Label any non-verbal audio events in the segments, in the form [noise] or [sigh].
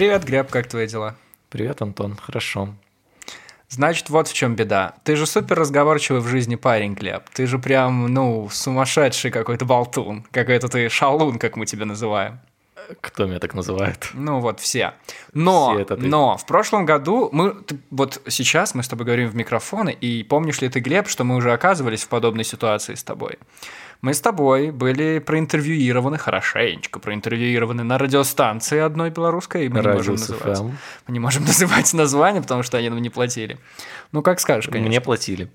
Привет, Глеб, как твои дела? Привет, Антон, хорошо. Значит, вот в чем беда. Ты же супер разговорчивый в жизни парень, Глеб. Ты же прям, ну, сумасшедший какой-то болтун. Какой-то ты шалун, как мы тебя называем. Кто меня так называет? Ну вот все. Но, Все но в прошлом году мы, вот сейчас мы с тобой говорим в микрофоны, и помнишь ли ты, Глеб, что мы уже оказывались в подобной ситуации с тобой? Мы с тобой были проинтервьюированы, хорошенечко проинтервьюированы на радиостанции одной белорусской, и мы не можем называть. Мы не можем [laughs] называть название, потому что они нам не платили. Ну, как скажешь, конечно. Мне платили.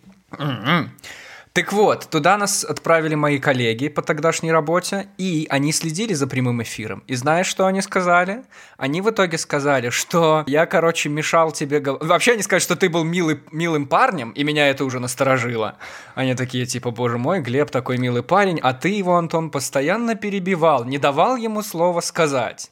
Так вот, туда нас отправили мои коллеги по тогдашней работе, и они следили за прямым эфиром. И знаешь, что они сказали? Они в итоге сказали, что я, короче, мешал тебе... Вообще они сказали, что ты был милый, милым парнем, и меня это уже насторожило. Они такие, типа, боже мой, Глеб такой милый парень, а ты его, Антон, постоянно перебивал, не давал ему слова сказать.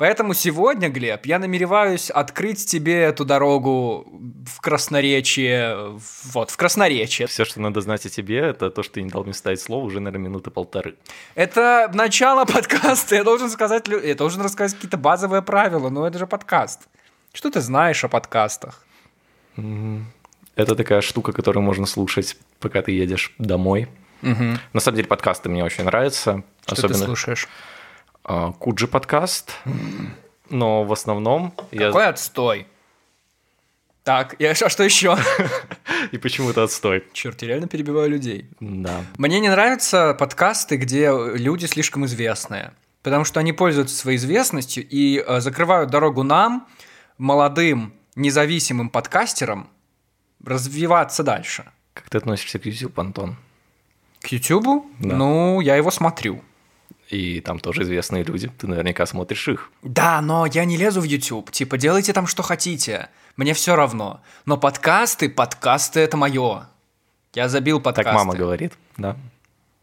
Поэтому сегодня, Глеб, я намереваюсь открыть тебе эту дорогу в красноречие, вот, в красноречие. Все, что надо знать о тебе, это то, что ты не дал мне ставить слово уже, наверное, минуты полторы. Это начало подкаста, я должен сказать, я должен рассказать какие-то базовые правила, но это же подкаст. Что ты знаешь о подкастах? Это такая штука, которую можно слушать, пока ты едешь домой. На самом деле подкасты мне очень нравятся. Что ты особенно слушаешь? А, Куджи подкаст. Но в основном я... Какой отстой. Так, [laughs] и- а что еще? И почему-то отстой. Черт, я реально перебиваю людей. Да. Мне не нравятся подкасты, где люди слишком известные, потому что они пользуются своей известностью и э, закрывают дорогу нам, молодым, независимым подкастерам, развиваться дальше. Как ты относишься к YouTube, Антон? К Ютубу? Да. Ну, я его смотрю. И там тоже известные люди. Ты наверняка смотришь их. Да, но я не лезу в YouTube. Типа, делайте там, что хотите. Мне все равно. Но подкасты, подкасты это мое. Я забил подкасты. Так мама говорит, да.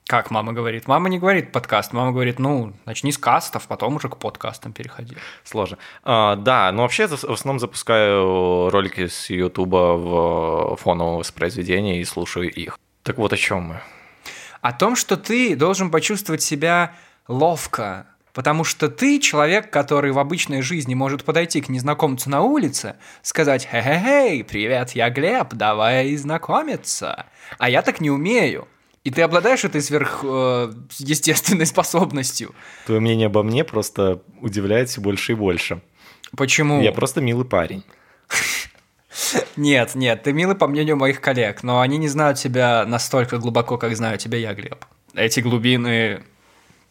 Как мама говорит? Мама не говорит подкаст. Мама говорит, ну, начни с кастов, потом уже к подкастам переходи. Сложно. А, да, но вообще в основном запускаю ролики с Ютуба в фоновое воспроизведение и слушаю их. Так вот о чем мы. О том, что ты должен почувствовать себя ловко, потому что ты человек, который в обычной жизни может подойти к незнакомцу на улице, сказать «Хе-хе-хей, привет, я Глеб, давай знакомиться». А я так не умею. И ты обладаешь этой сверхъестественной [laughs] способностью. Твое мнение обо мне просто удивляет все больше и больше. Почему? Я просто милый парень. [laughs] Нет, нет, ты милый по мнению моих коллег, но они не знают тебя настолько глубоко, как знаю тебя я, Глеб. Эти глубины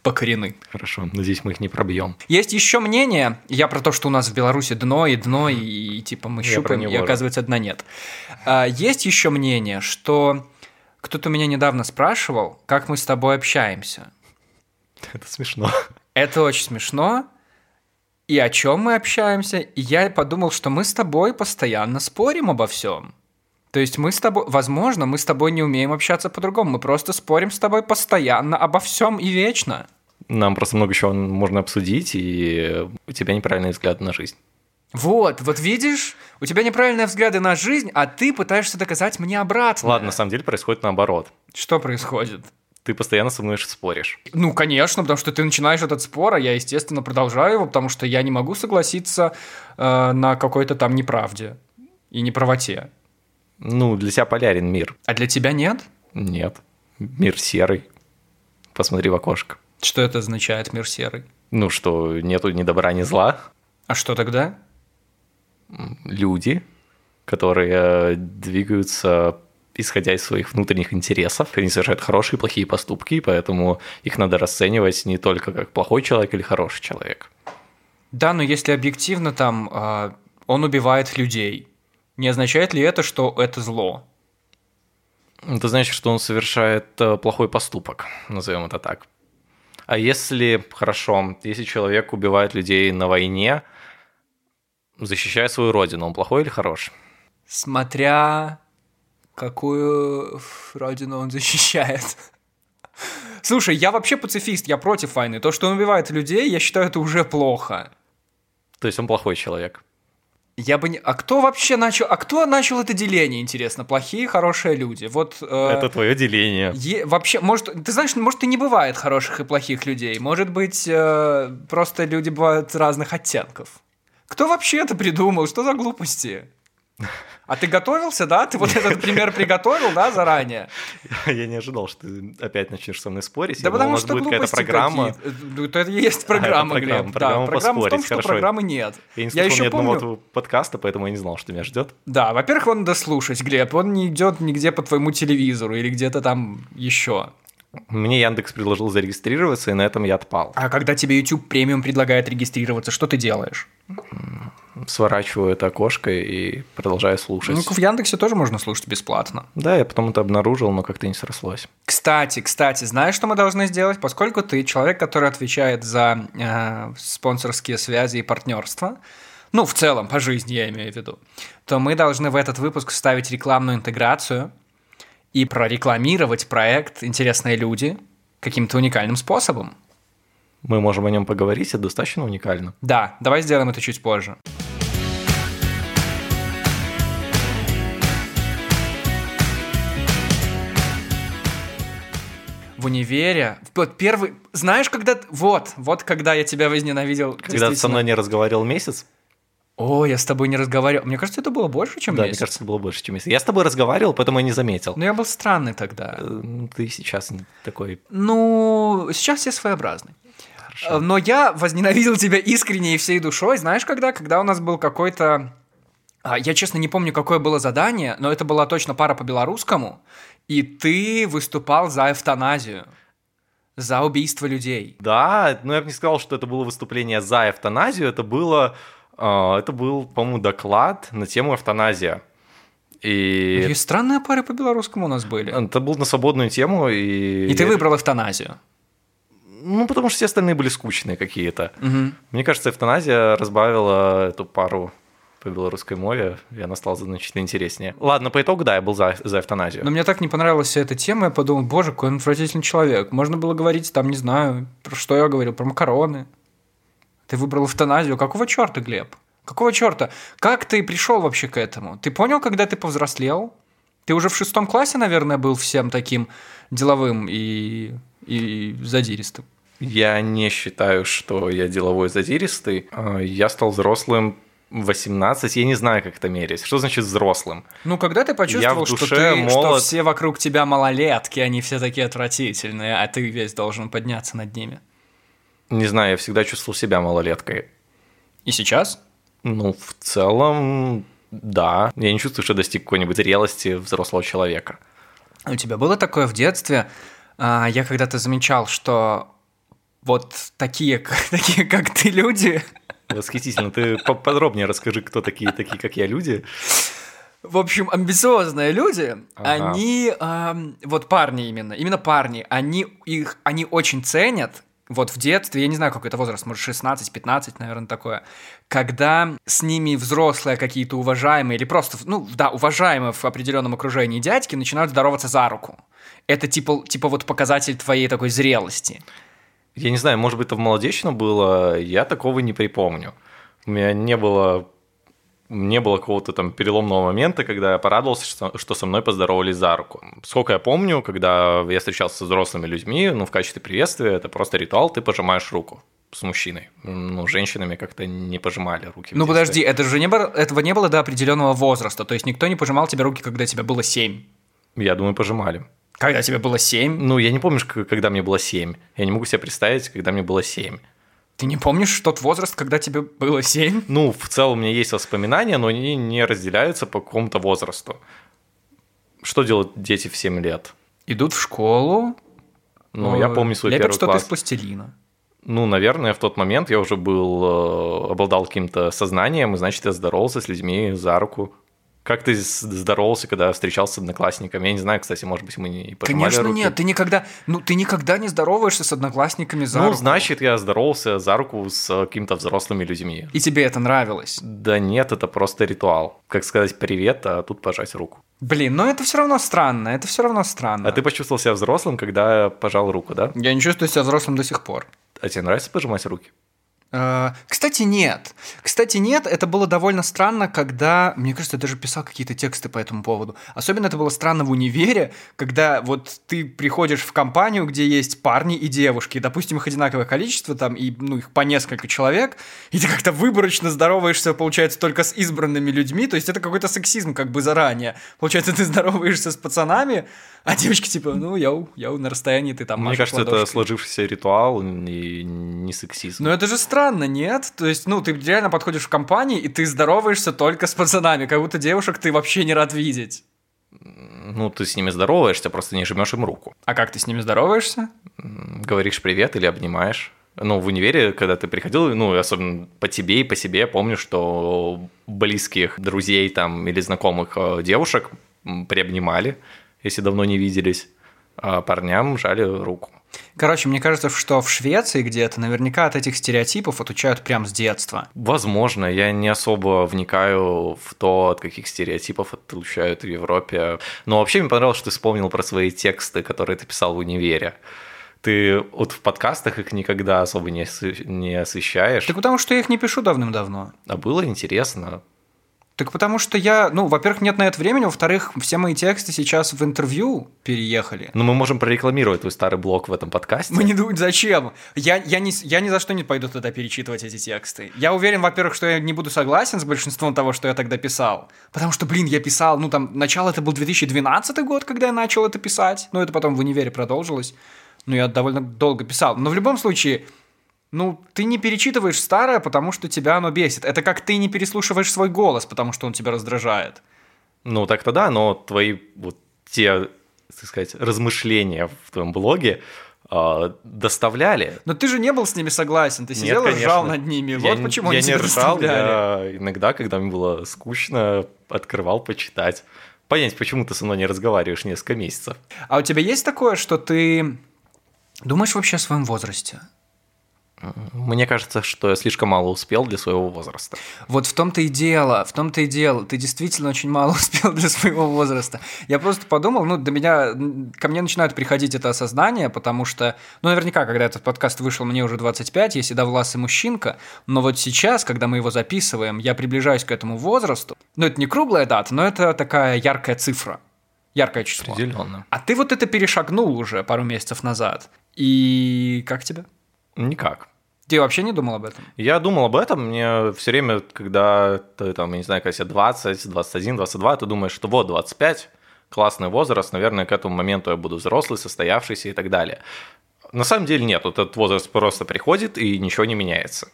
покорены. Хорошо, надеюсь, мы их не пробьем. Есть еще мнение, я про то, что у нас в Беларуси дно и дно, и, и, типа мы Я щупаем, и оказывается дна нет. А, есть еще мнение, что кто-то меня недавно спрашивал, как мы с тобой общаемся. Это смешно. Это очень смешно. И о чем мы общаемся? И я подумал, что мы с тобой постоянно спорим обо всем. То есть мы с тобой, возможно, мы с тобой не умеем общаться по-другому. Мы просто спорим с тобой постоянно обо всем и вечно. Нам просто много чего можно обсудить, и у тебя неправильный взгляд на жизнь. Вот, вот видишь, у тебя неправильные взгляды на жизнь, а ты пытаешься доказать мне обратно. Ладно, на самом деле происходит наоборот. Что происходит? Ты постоянно со мной споришь. Ну, конечно, потому что ты начинаешь этот спор, а я, естественно, продолжаю его, потому что я не могу согласиться э, на какой-то там неправде и неправоте. Ну, для тебя полярен мир. А для тебя нет? Нет. Мир серый. Посмотри в окошко. Что это означает мир серый? Ну, что нету ни добра, ни зла. А что тогда? Люди, которые э, двигаются исходя из своих внутренних интересов. Они совершают хорошие и плохие поступки, и поэтому их надо расценивать не только как плохой человек или хороший человек. Да, но если объективно там э, он убивает людей, не означает ли это, что это зло? Это значит, что он совершает э, плохой поступок, назовем это так. А если, хорошо, если человек убивает людей на войне, защищая свою родину, он плохой или хороший? Смотря какую родину он [laughs] защищает. Слушай, я вообще пацифист, я против войны. То, что он убивает людей, я считаю, это уже плохо. То есть он плохой человек. Я бы не... А кто вообще начал... А кто начал это деление, интересно? Плохие, хорошие люди. Вот... э, Это твое деление. е- Вообще, может, ты знаешь, может, и не бывает хороших и плохих людей. Может быть, э, просто люди бывают разных оттенков. Кто вообще это придумал? Что за глупости? А ты готовился, да? Ты вот этот пример приготовил, да, заранее? Я не ожидал, что ты опять начнешь со мной спорить. Да потому что будет какая-то [laughs] программа. Это есть программа, Глеб. программа в том, поспорить, что хорошо. программы нет. Я не еще ни одного подкаста, поэтому я не знал, что меня ждет. Да, во-первых, он надо слушать, Глеб. Он не идет нигде по твоему телевизору или где-то там еще. Мне Яндекс предложил зарегистрироваться, и на этом я отпал. А когда тебе YouTube премиум предлагает регистрироваться, что ты делаешь? Сворачиваю это окошко и продолжаю слушать. Ну, в Яндексе тоже можно слушать бесплатно. Да, я потом это обнаружил, но как-то не срослось. Кстати, кстати, знаешь, что мы должны сделать? Поскольку ты человек, который отвечает за э, спонсорские связи и партнерство, ну, в целом, по жизни я имею в виду, то мы должны в этот выпуск вставить рекламную интеграцию и прорекламировать проект «Интересные люди» каким-то уникальным способом. Мы можем о нем поговорить, это достаточно уникально. Да, давай сделаем это чуть позже. В универе, вот первый, знаешь, когда, вот, вот когда я тебя возненавидел. Когда ты со мной не разговаривал месяц, О, я с тобой не разговаривал. Мне кажется, это было больше, чем да, мне месяц. кажется, было больше, чем месяц. Я с тобой разговаривал, поэтому я не заметил. Но я был странный тогда. Э, ну, Ты сейчас такой... Ну, сейчас я своеобразный. Хорошо. Э, Но я возненавидел тебя искренне и всей душой. Знаешь, когда? Когда у нас был какой-то... а, Я, честно, не помню, какое было задание, но это была точно пара по белорусскому, и ты выступал за эвтаназию, за убийство людей. Да, но я бы не сказал, что это было выступление за эвтаназию, это было... э, Это был, по-моему, доклад на тему эвтаназия. И И странные пары по белорусскому у нас были. это был на свободную тему, и... И ты выбрал эвтаназию. Ну, потому что все остальные были скучные какие-то. Мгм. Мне кажется, эвтаназия разбавила эту пару по белорусской мове, и она стала значительно интереснее. Ладно, по итогу, да, я был за, за эвтаназию. Но мне так не понравилась вся эта тема, я подумал, боже, какой он отвратительный человек. Можно было говорить, там, не знаю, про что я говорил, про макароны. Ты выбрал эвтаназию. Какого черта, Глеб? Какого черта? Как ты пришел вообще к этому? Ты понял, когда ты повзрослел? Ты уже в шестом классе, наверное, был всем таким деловым и, и задиристым. Я не считаю, что я деловой задиристый. А, Я стал взрослым 18, я не знаю, как это мерить. Что значит взрослым? Ну, когда ты почувствовал, что, ты, что молод. все вокруг тебя малолетки, они все такие отвратительные, а ты весь должен подняться над ними. Не знаю, я всегда чувствовал себя малолеткой. И сейчас? Ну, в целом, да. Я не чувствую, что достиг какой-нибудь зрелости взрослого человека. У тебя было такое в детстве? А, Я когда-то замечал, что вот такие, [laughs] такие как ты люди, Восхитительно. Ты поподробнее расскажи, кто такие, такие, как я, люди. в общем, амбициозные люди, Ага. они, ам, вот парни именно, именно парни, они их, они очень ценят, вот в детстве, я не знаю, какой это возраст, может, 16-15, наверное, такое, когда с ними взрослые какие-то уважаемые, или просто, ну, да, уважаемые в определенном окружении дядьки начинают здороваться за руку. Это типа, типа вот показатель твоей такой зрелости. Я не знаю, может быть, это в молодечном было, я такого не припомню. У меня не было не было какого-то там переломного момента, когда я порадовался, что, что со мной поздоровались за руку. Сколько я помню, когда я встречался с взрослыми людьми, ну, в качестве приветствия, это просто ритуал, ты пожимаешь руку с мужчиной. Ну, женщинами как-то не пожимали руки. Ну подожди, это же не было, этого не было до определенного возраста. То есть никто не пожимал тебе руки, когда тебе было 7. Я думаю, пожимали. Когда тебе было 7? Ну, я не помню, когда мне было 7. Я не могу себе представить, когда мне было 7. Ты не помнишь тот возраст, когда тебе было 7? Ну, в целом у меня есть воспоминания, но они не разделяются по какому-то возрасту. Что делают дети в 7 лет? Идут в школу. Ну, я помню свой лепят первый что-то класс. из пластилина. Ну, наверное, в тот момент я уже был, э, обладал каким-то сознанием, и, значит, я здоровался с людьми за руку. Как ты здоровался, когда встречался с одноклассниками? Я не знаю, кстати, может быть, мы не пожимали Конечно руки. нет, ты никогда, ну ты никогда не здороваешься с одноклассниками за Ну, руку. значит, я здоровался за руку с какими-то взрослыми людьми. И тебе это нравилось. Да нет, это просто ритуал. Как сказать привет, а тут пожать руку. Блин, но это все равно странно, это все равно странно. А ты почувствовал себя взрослым, когда пожал руку, да? Я не чувствую себя взрослым до сих пор. А тебе нравится пожимать руки? Э, Кстати, нет. Кстати, нет, это было довольно странно, когда, мне кажется, я даже писал какие-то тексты по этому поводу. Особенно это было странно в универе, когда вот ты приходишь в компанию, где есть парни и девушки, и, допустим, их одинаковое количество, там, и, ну, их по несколько человек, и ты как-то выборочно здороваешься, получается, только с избранными людьми, то есть это какой-то сексизм как бы заранее. Получается, ты здороваешься с пацанами, а девочки типа, ну, я, я на расстоянии, ты там Мне кажется, это ладошкой. сложившийся ритуал и не сексизм. Ну это же странно, нет? То есть, ну, ты реально подходишь в компании, и ты здороваешься только с пацанами, как будто девушек ты вообще не рад видеть. Ну, ты с ними здороваешься, просто не жмешь им руку. А как ты с ними здороваешься? Говоришь привет или обнимаешь. Ну, в универе, когда ты приходил, ну, особенно по тебе и по себе, я помню, что близких друзей там или знакомых э, девушек приобнимали, если давно не виделись, а парням жали руку. Короче, мне кажется, что в Швеции где-то наверняка от этих стереотипов отучают прям с детства. Возможно, я не особо вникаю в то, от каких стереотипов отлучают в Европе. Но вообще мне понравилось, что ты вспомнил про свои тексты, которые ты писал в универе. Ты вот в подкастах их никогда особо не, не освещаешь. Так потому что я их не пишу давным-давно. А было интересно. Так потому что я, ну, во-первых, нет на это времени, во-вторых, все мои тексты сейчас в интервью переехали. Но мы можем прорекламировать твой старый блог в этом подкасте. Мы не думаем, зачем? Я, я, не, я ни за что не пойду туда перечитывать эти тексты. Я уверен, во-первых, что я не буду согласен с большинством того, что я тогда писал. Потому что, блин, я писал, ну там, начало это был 2012 год, когда я начал это писать. Ну, это потом в универе продолжилось. Ну, я довольно долго писал. Но в любом случае, ну, ты не перечитываешь старое, потому что тебя оно бесит. Это как ты не переслушиваешь свой голос, потому что он тебя раздражает. Ну, так-то да, но твои вот те, так сказать, размышления в твоем блоге а, доставляли. Но ты же не был с ними согласен, ты Нет, сидел и ржал над ними. Я вот почему я они не ржал, я иногда, когда мне было скучно, открывал почитать. Понять, почему ты со мной не разговариваешь несколько месяцев. А у тебя есть такое, что ты думаешь вообще о своем возрасте? Мне кажется, что я слишком мало успел для своего возраста. Вот в том-то и дело, в том-то и дело. Ты действительно очень мало [laughs] успел для своего возраста. Я просто подумал, ну, до меня, ко мне начинает приходить это осознание, потому что, ну, наверняка, когда этот подкаст вышел, мне уже 25, я седовласый мужчинка, но вот сейчас, когда мы его записываем, я приближаюсь к этому возрасту. Ну, это не круглая дата, но это такая яркая цифра, яркое число. Определенно. А ты вот это перешагнул уже пару месяцев назад. И как тебе? Никак. Ты вообще не думал об этом? Я думал об этом, мне все время, когда ты там, я не знаю, когда тебе 20, 21, 22, ты думаешь, что вот 25, классный возраст, наверное, к этому моменту я буду взрослый, состоявшийся и так далее. На самом деле нет, вот этот возраст просто приходит и ничего не меняется.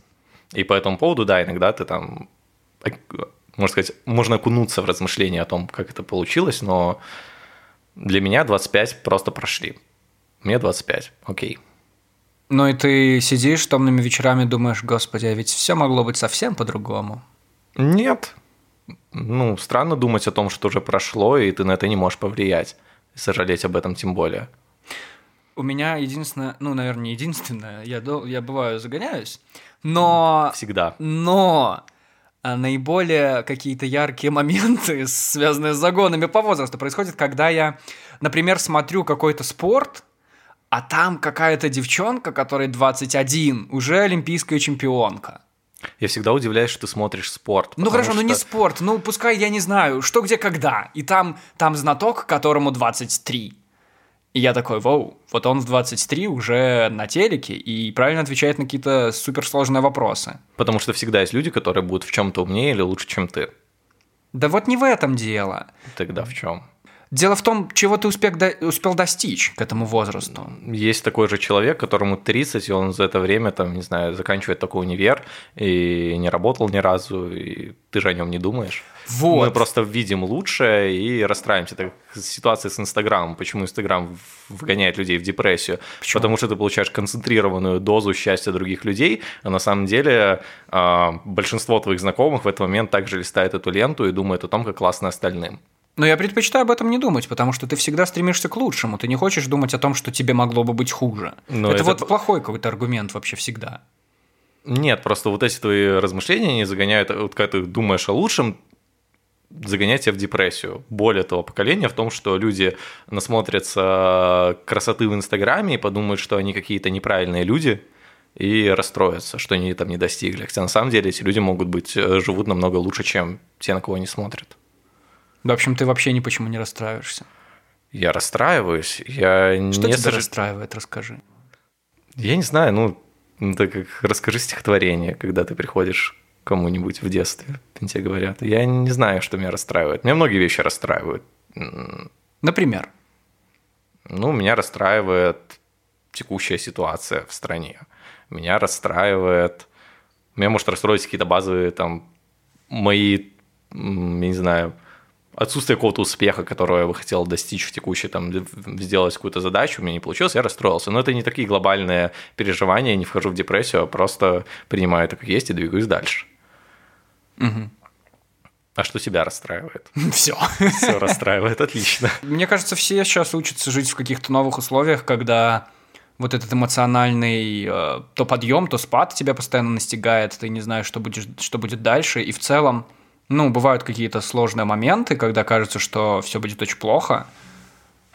И по этому поводу, да, иногда ты там, можно сказать, можно окунуться в размышления о том, как это получилось, но для меня 25 просто прошли. Мне 25, окей. Ну и ты сидишь томными вечерами, думаешь, господи, а ведь все могло быть совсем по-другому. Нет. Ну, странно думать о том, что уже прошло, и ты на это не можешь повлиять. И сожалеть об этом тем более. У меня единственное, ну, наверное, не единственное, я, я бываю загоняюсь, но... Всегда. Но а, наиболее какие-то яркие [laughs] моменты, связанные с загонами по возрасту, происходят, когда я, например, смотрю какой-то спорт, а там какая-то девчонка, которой 21, уже олимпийская чемпионка. Я всегда удивляюсь, что ты смотришь спорт. Ну хорошо, ну не что- спорт, ну пускай я не знаю, что где когда. И там, там знаток, которому 23. И я такой, вау, вот он в 23 уже на телеке и правильно отвечает на какие-то суперсложные вопросы. Потому что всегда есть люди, которые будут в чем-то умнее или лучше, чем ты. Да вот не в этом дело. Тогда в чем? Дело в том, чего ты успел, до- успел достичь к этому возрасту. Есть такой же человек, которому 30, и он за это время, там, не знаю, заканчивает такой универ и не работал ни разу, и ты же о нем не думаешь. Вот. Мы просто видим лучшее и расстраиваемся. Так ситуация с Инстаграмом. Почему Инстаграм вгоняет людей в депрессию? Почему? Потому что ты получаешь концентрированную дозу счастья других людей, а на самом деле а, большинство твоих знакомых в этот момент также листает эту ленту и думает о том, как классно остальным. Но я предпочитаю об этом не думать, потому что ты всегда стремишься к лучшему. Ты не хочешь думать о том, что тебе могло бы быть хуже. Но это, это вот плохой какой-то аргумент вообще всегда. Нет, просто вот эти твои размышления, они загоняют, вот когда ты думаешь о лучшем, загоняют тебя в депрессию. Боль этого поколения в том, что люди насмотрятся красоты в Инстаграме и подумают, что они какие-то неправильные люди, и расстроиться, что они там не достигли. Хотя на самом деле эти люди могут быть, э, живут намного лучше, чем те, на кого они смотрят. В общем, ты вообще ни почему не расстраиваешься. Я расстраиваюсь. Я Что не тебя сож- расстраивает, расскажи. Я не знаю, ну, это как расскажи стихотворение, когда ты приходишь кому-нибудь в детстве, тебе говорят. Я не знаю, что меня расстраивает. Меня многие вещи расстраивают. Например, Ну, меня расстраивает текущая ситуация в стране. Меня расстраивает... Меня может расстроить какие-то базовые там мои, я не знаю, отсутствие какого-то успеха, которого я бы хотел достичь в текущей, там, сделать какую-то задачу, у меня не получилось, я расстроился. Но это не такие глобальные переживания, я не вхожу в депрессию, а просто принимаю это как есть и двигаюсь дальше. А что тебя расстраивает? [laughs] все. Все расстраивает, отлично. Мне кажется, все сейчас учатся жить в каких-то новых условиях, когда вот этот эмоциональный э, то подъем, то спад тебя постоянно настигает, ты не знаешь, что, будешь, что будет дальше. И в целом, ну, бывают какие-то сложные моменты, когда кажется, что все будет очень плохо.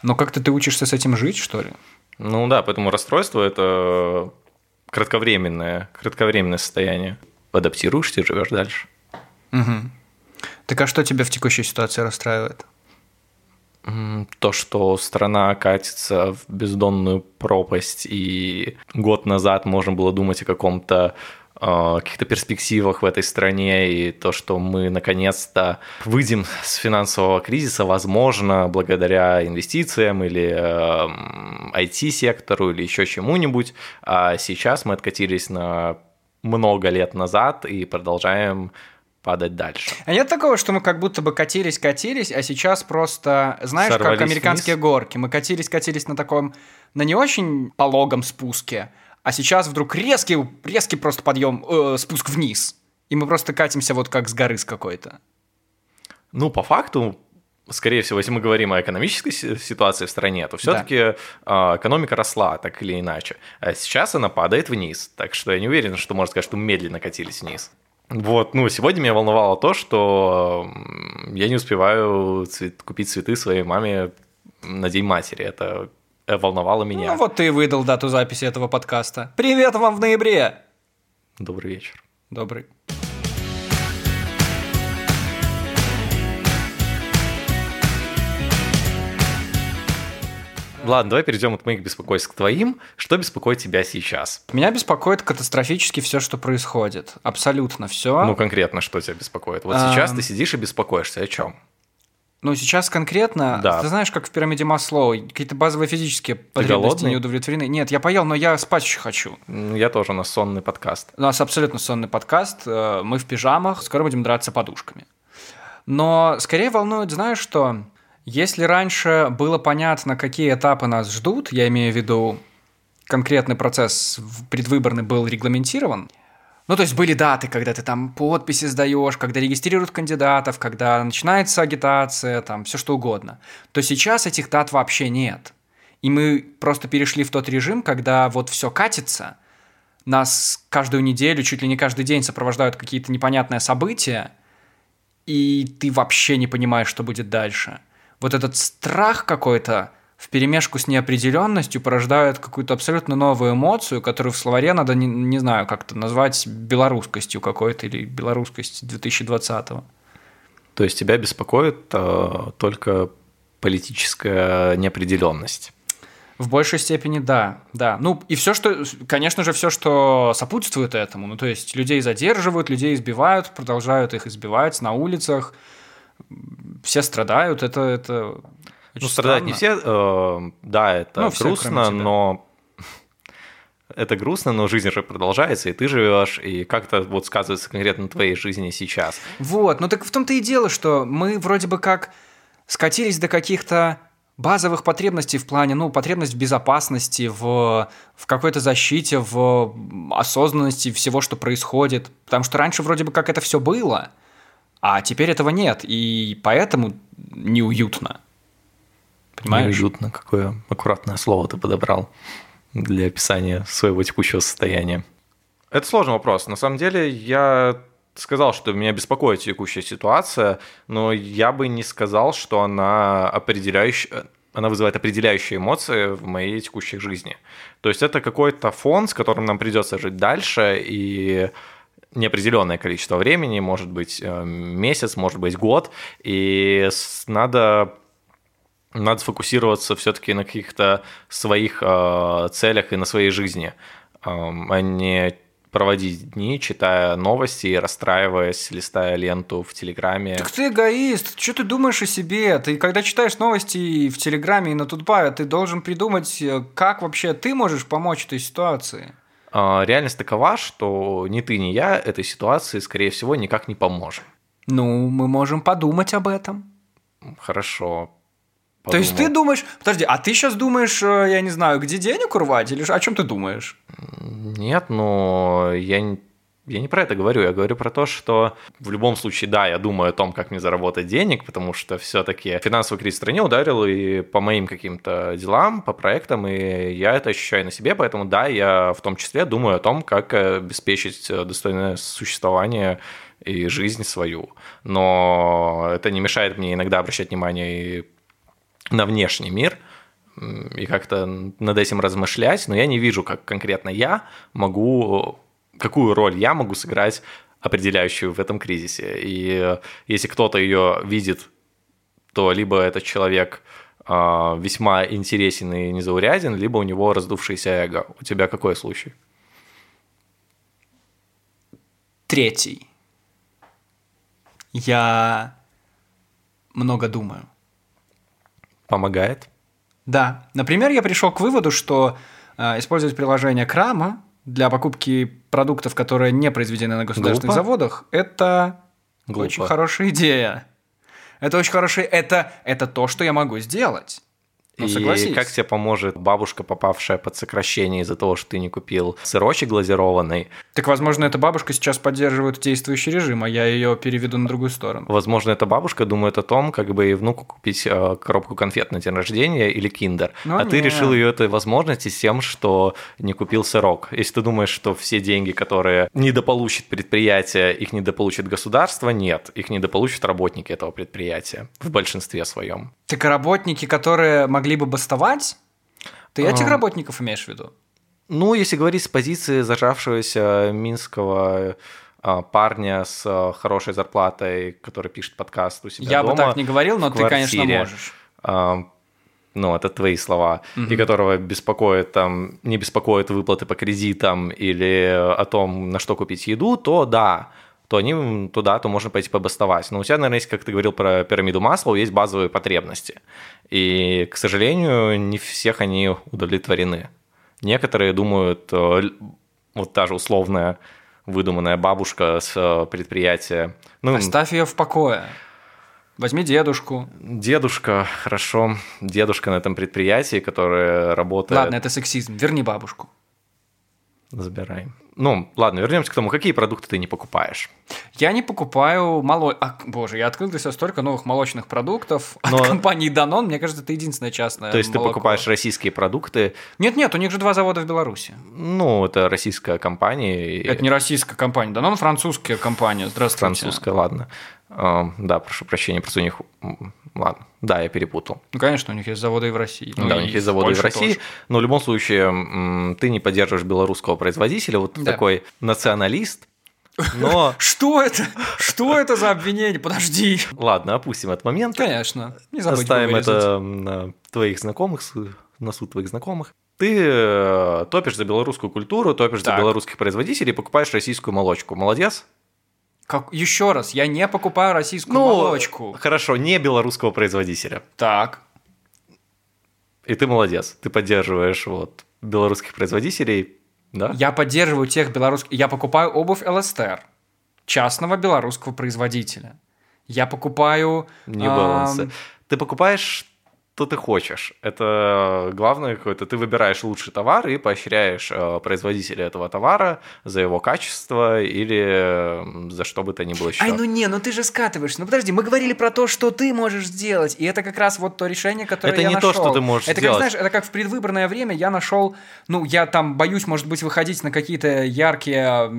Но как-то ты учишься с этим жить, что ли? Ну да, поэтому расстройство – это кратковременное, кратковременное состояние. Адаптируешься и живешь дальше. Так а что тебя в текущей ситуации расстраивает? То, что страна катится в бездонную пропасть, и год назад можно было думать о каком-то каких-то перспективах в этой стране, и то, что мы наконец-то выйдем с финансового кризиса, возможно, благодаря инвестициям или IT-сектору или еще чему-нибудь, а сейчас мы откатились на много лет назад и продолжаем падать дальше. А нет такого, что мы как будто бы катились-катились, а сейчас просто, знаешь, Сорвались как американские вниз? горки. Мы катились-катились на таком, на не очень пологом спуске, а сейчас вдруг резкий, резкий просто подъем, э, спуск вниз. И мы просто катимся вот как с горы с какой-то. Ну, по факту, скорее всего, если мы говорим о экономической си- ситуации в стране, то все-таки экономика росла так или иначе. А сейчас она падает вниз. Так что я не уверен, что можно сказать, что мы медленно катились вниз. Вот, ну, сегодня меня волновало то, что я не успеваю цвет- купить цветы своей маме на День матери. Это волновало меня. Ну вот ты и выдал дату записи этого подкаста. Привет вам в ноябре! Добрый вечер. Добрый. Ладно, давай перейдем от моих беспокойств к твоим. Что беспокоит тебя сейчас? Меня беспокоит катастрофически все, что происходит. Абсолютно все. Ну, конкретно, что тебя беспокоит? Вот Ам. сейчас ты сидишь и беспокоишься о чем? Ну, сейчас конкретно, Да. ты знаешь, как в пирамиде Маслоу, какие-то базовые физические потребности голодный? не удовлетворены. Нет, я поел, но я спать еще хочу. Я тоже на сонный подкаст. У нас абсолютно сонный подкаст, э, мы в пижамах, скоро будем драться подушками. Но скорее волнует, знаешь что, если раньше было понятно, какие этапы нас ждут, я имею в виду конкретный процесс предвыборный был регламентирован, ну, то есть были даты, когда ты там подписи сдаешь, когда регистрируют кандидатов, когда начинается агитация, там все что угодно, то сейчас этих дат вообще нет. И мы просто перешли в тот режим, когда вот все катится, нас каждую неделю, чуть ли не каждый день сопровождают какие-то непонятные события, и ты вообще не понимаешь, что будет дальше. Вот этот страх какой-то в перемешку с неопределенностью порождает какую-то абсолютно новую эмоцию, которую в словаре надо, не, не знаю, как-то назвать белорусскостью какой-то или белорусскость 2020-го. То есть тебя беспокоит э, только политическая неопределенность. В большей степени да, да. Ну и все, что, конечно же, все, что сопутствует этому. Ну то есть людей задерживают, людей избивают, продолжают их избивать на улицах, все страдают. Это это очень Ну, страдают не все, э, да, это Ну, все, грустно, тебя. но [laughs] это грустно, но жизнь же продолжается, и ты живешь, и как-то вот сказывается конкретно на твоей жизни сейчас. Вот, ну так в том-то и дело, что мы вроде бы как скатились до каких-то базовых потребностей в плане, ну, потребность в безопасности, в, в какой-то защите, в осознанности всего, что происходит. Потому что раньше вроде бы как это все было, а теперь этого нет, и поэтому неуютно. Понимаешь? Неуютно, какое аккуратное слово ты подобрал для описания своего текущего состояния. Это сложный вопрос. На самом деле, я сказал, что меня беспокоит текущая ситуация, но я бы не сказал, что она определяющая, она вызывает определяющие эмоции в моей текущей жизни. То есть это какой-то фон, с которым нам придется жить дальше, и неопределенное количество времени, может быть э, месяц, может быть год, и надо надо сфокусироваться все-таки на каких-то своих э, целях и на своей жизни, э, а не проводить дни, читая новости и расстраиваясь, листая ленту в Телеграме. Так ты эгоист, что ты думаешь о себе? Ты когда читаешь новости в Телеграме и на Тутбае, ты должен придумать, э, как вообще ты можешь помочь этой ситуации. А, реальность такова, что ни ты, ни я этой ситуации, скорее всего, никак не поможем. Ну, мы можем подумать об этом. Хорошо. Подумал. То есть ты думаешь, подожди, а ты сейчас думаешь, э, я не знаю, где денег урвать, или о чем ты думаешь? Нет, но я я не про это говорю, я говорю про то, что в любом случае, да, я думаю о том, как мне заработать денег, потому что все-таки финансовый кризис в стране ударил и по моим каким-то делам, по проектам, и я это ощущаю на себе, поэтому да, я в том числе думаю о том, как обеспечить достойное существование и жизнь свою. Но это не мешает мне иногда обращать внимание и на внешний мир и как-то над этим размышлять, но я не вижу, как конкретно я могу какую роль я могу сыграть определяющую в этом кризисе. И если кто-то ее видит, то либо этот человек а, весьма интересен и незауряден, либо у него раздувшееся эго. У тебя какой случай? Третий. Я много думаю. Помогает? Да. Например, я пришел к выводу, что э, использовать приложение Крама для покупки продуктов, которые не произведены на государственных Глупо. заводах, это Глупо. очень хорошая идея. Это очень хорошая... Это, это то, что я могу сделать. Ну, и как тебе поможет бабушка, попавшая под сокращение из-за того, что ты не купил сырочек глазированный? Так, возможно, эта бабушка сейчас поддерживает действующий режим, а я ее переведу на другую сторону. Возможно, эта бабушка думает о том, как бы и внуку купить э, коробку конфет на день рождения или киндер. Ну, а нет. ты решил ее этой возможности с тем, что не купил сырок. Если ты думаешь, что все деньги, которые недополучит предприятие, их недополучит государство, нет. Их недополучат работники этого предприятия в большинстве своем. Так работники, которые могли бы бастовать, ты а... этих работников имеешь в виду? Ну, если говорить с позиции зажавшегося минского а, парня с а, хорошей зарплатой, который пишет подкаст у себя Я дома. бы так не говорил, но ты, конечно, можешь. А, ну, это твои слова, угу. и которого беспокоит там, не беспокоит выплаты по кредитам или о том, на что купить еду, то да, то они туда, то можно пойти побастовать. Но у тебя, наверное, есть, как ты говорил про пирамиду масла, есть базовые потребности. И, к сожалению, не всех они удовлетворены. Некоторые думают, э, вот та же условная выдуманная бабушка с э, предприятия. Ну, Оставь ее в покое. Возьми дедушку. Дедушка, хорошо. Дедушка на этом предприятии, который работает... Ладно, это сексизм. Верни бабушку. Забираем. Ну, ладно, вернемся к тому, какие продукты ты не покупаешь. Я не покупаю мало... А, боже, я открыл для себя столько новых молочных продуктов Но... от компании Danone. Мне кажется, это единственная частная То есть молоко. ты покупаешь российские продукты? Нет-нет, у них же два завода в Беларуси. Ну, это российская компания. Это не российская компания. Danone французская компания. Здравствуйте. Французская, ладно. Да, прошу прощения, просто у них... Ладно, да, я перепутал. Ну, конечно, у них есть заводы и в России. Ну, да, у них есть заводы и в России, тоже. но в любом случае ты не поддерживаешь белорусского производителя, вот да. такой националист, но... [laughs] Что это? Что это за обвинение? Подожди. Ладно, опустим этот момент. Конечно. Не забудь Оставим это на твоих знакомых, на суд твоих знакомых. Ты э, топишь за белорусскую культуру, топишь так. за белорусских производителей, покупаешь российскую молочку. Молодец? Как... Еще раз, я не покупаю российскую ну, молочку. Хорошо, не белорусского производителя. Так. И ты молодец. Ты поддерживаешь вот белорусских производителей, да? Я поддерживаю тех белорусских... Я покупаю обувь ЛСТР, частного белорусского производителя. Я покупаю... Не балансы. Ты покупаешь что ты хочешь. Это главное какое-то, ты выбираешь лучший товар и поощряешь э, производителя этого товара за его качество или за что бы то ни было еще. Ай, ну не, ну ты же скатываешься. Ну подожди, мы говорили про то, что ты можешь сделать, и это как раз вот то решение, которое это я нашел. Это не то, что ты можешь это сделать. Это как, знаешь, это как в предвыборное время я нашел, ну я там боюсь, может быть, выходить на какие-то яркие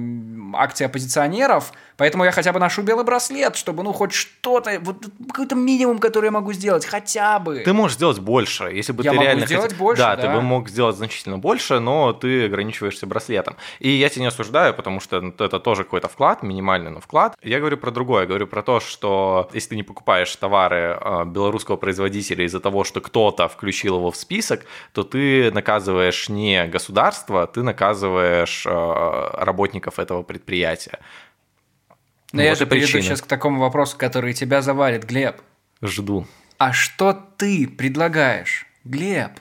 акции оппозиционеров, Поэтому я хотя бы ношу белый браслет, чтобы, ну, хоть что-то, вот какой-то минимум, который я могу сделать, хотя бы. Ты можешь сделать больше, если бы Я ты могу реально сделать хотел- больше, да, да. ты бы мог сделать значительно больше, но ты ограничиваешься браслетом. И я тебя не осуждаю, потому что это тоже какой-то вклад, минимальный, но вклад. Я говорю про другое, я говорю про то, что если ты не покупаешь товары э, белорусского производителя из-за того, что кто-то включил его в список, то ты наказываешь не государство, ты наказываешь э, работников этого предприятия. Но я Вот же и перейду сейчас к такому вопросу, который тебя завалит, Глеб. Жду. А что ты предлагаешь, Глеб?